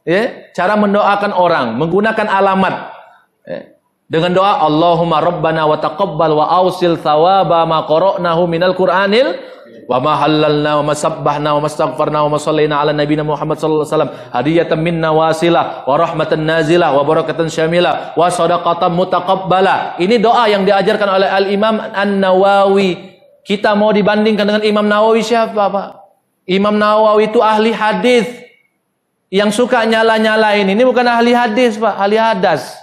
ya, cara mendoakan orang menggunakan alamat ya. dengan doa Allahumma rabbana wa taqabbal wa ausil thawaba ma qara'nahu minal qur'anil wa ma halalna wa ma sabbahna wa ma astaghfarna wa ma sallaina ala nabiyina Muhammad sallallahu alaihi wasallam hadiyatan minna wasilah wa rahmatan nazilah wa barakatan syamilah wa sadaqatan mutaqabbala ini doa yang diajarkan oleh Al Imam An-Nawawi kita mau dibandingkan dengan Imam Nawawi siapa, Pak? Imam Nawawi itu ahli hadis yang suka nyala-nyalain. Ini bukan ahli hadis, Pak, ahli hadas.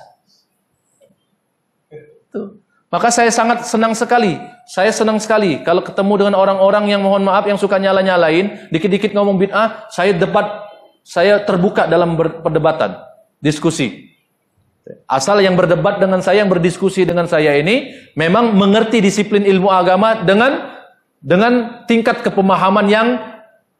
Maka saya sangat senang sekali. Saya senang sekali kalau ketemu dengan orang-orang yang mohon maaf yang suka nyala-nyalain, dikit-dikit ngomong bid'ah, saya debat, saya terbuka dalam perdebatan, diskusi. Asal yang berdebat dengan saya, yang berdiskusi dengan saya ini memang mengerti disiplin ilmu agama dengan dengan tingkat kepemahaman yang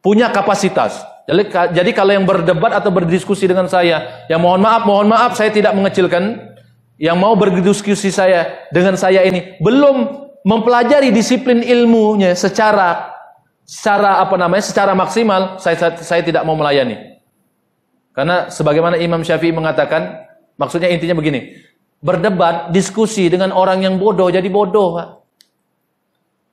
punya kapasitas. Jadi, jadi kalau yang berdebat atau berdiskusi dengan saya, yang mohon maaf, mohon maaf saya tidak mengecilkan yang mau berdiskusi saya dengan saya ini belum mempelajari disiplin ilmunya secara secara apa namanya secara maksimal saya saya tidak mau melayani. Karena sebagaimana Imam Syafi'i mengatakan Maksudnya intinya begini, berdebat, diskusi dengan orang yang bodoh jadi bodoh, Pak.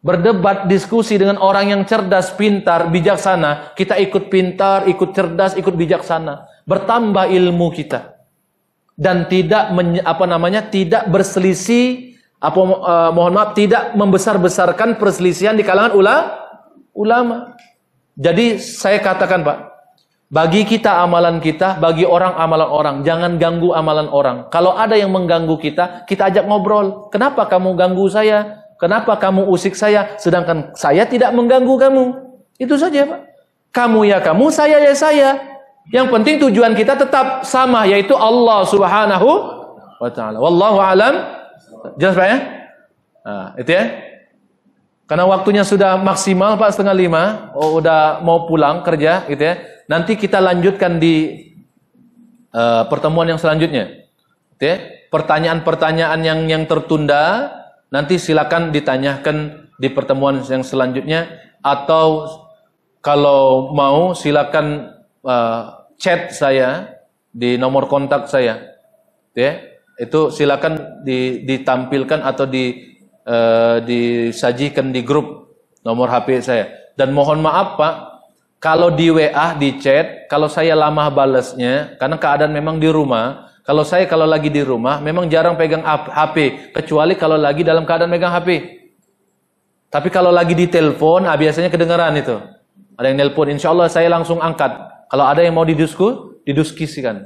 Berdebat, diskusi dengan orang yang cerdas, pintar, bijaksana, kita ikut pintar, ikut cerdas, ikut bijaksana, bertambah ilmu kita. Dan tidak apa namanya? tidak berselisih apa uh, mohon maaf tidak membesar-besarkan perselisihan di kalangan ula, ulama. Jadi saya katakan Pak, bagi kita amalan kita, bagi orang amalan orang, jangan ganggu amalan orang. Kalau ada yang mengganggu kita, kita ajak ngobrol. Kenapa kamu ganggu saya? Kenapa kamu usik saya sedangkan saya tidak mengganggu kamu? Itu saja, Pak. Kamu ya kamu, saya ya saya. Yang penting tujuan kita tetap sama yaitu Allah Subhanahu wa taala. Wallahu alam Jelas Pak ya? Nah, itu ya. Karena waktunya sudah maksimal Pak setengah lima, oh, udah mau pulang kerja gitu ya. Nanti kita lanjutkan di uh, pertemuan yang selanjutnya. Gitu ya. Pertanyaan-pertanyaan yang yang tertunda nanti silakan ditanyakan di pertemuan yang selanjutnya atau kalau mau silakan uh, chat saya di nomor kontak saya. Gitu ya itu silakan ditampilkan atau di uh, disajikan di grup nomor HP saya. Dan mohon maaf Pak, kalau di WA, di chat, kalau saya lama balasnya, karena keadaan memang di rumah, kalau saya kalau lagi di rumah, memang jarang pegang HP, kecuali kalau lagi dalam keadaan megang HP. Tapi kalau lagi di telepon, ah, biasanya kedengaran itu. Ada yang nelpon, insya Allah saya langsung angkat. Kalau ada yang mau didiskus, diduskisikan.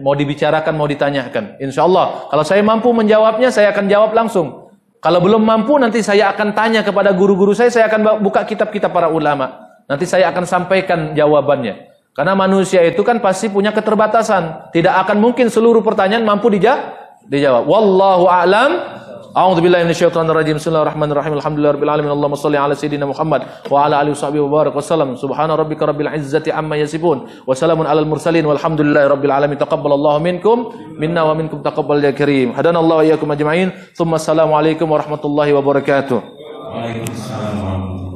Mau dibicarakan, mau ditanyakan. Insya Allah, kalau saya mampu menjawabnya, saya akan jawab langsung. Kalau belum mampu, nanti saya akan tanya kepada guru-guru saya, saya akan buka kitab-kitab para ulama. Nanti saya akan sampaikan jawabannya. Karena manusia itu kan pasti punya keterbatasan. Tidak akan mungkin seluruh pertanyaan mampu dijawab. Wallahu a'lam. A'udzu billahi minasyaitonir rajim. Bismillahirrahmanirrahim. Alhamdulillahirabbil alamin. Allahumma shalli ala sayidina Muhammad wa ala alihi washabihi wa barik wasallam. Subhana rabbika rabbil izzati amma yasifun wa salamun alal mursalin walhamdulillahi rabbil alamin. Taqabbalallahu minkum minna wa minkum taqabbal ya karim. Hadanallahu wa iyyakum ajma'in. Tsumma assalamu alaikum warahmatullahi wabarakatuh. Waalaikumsalam.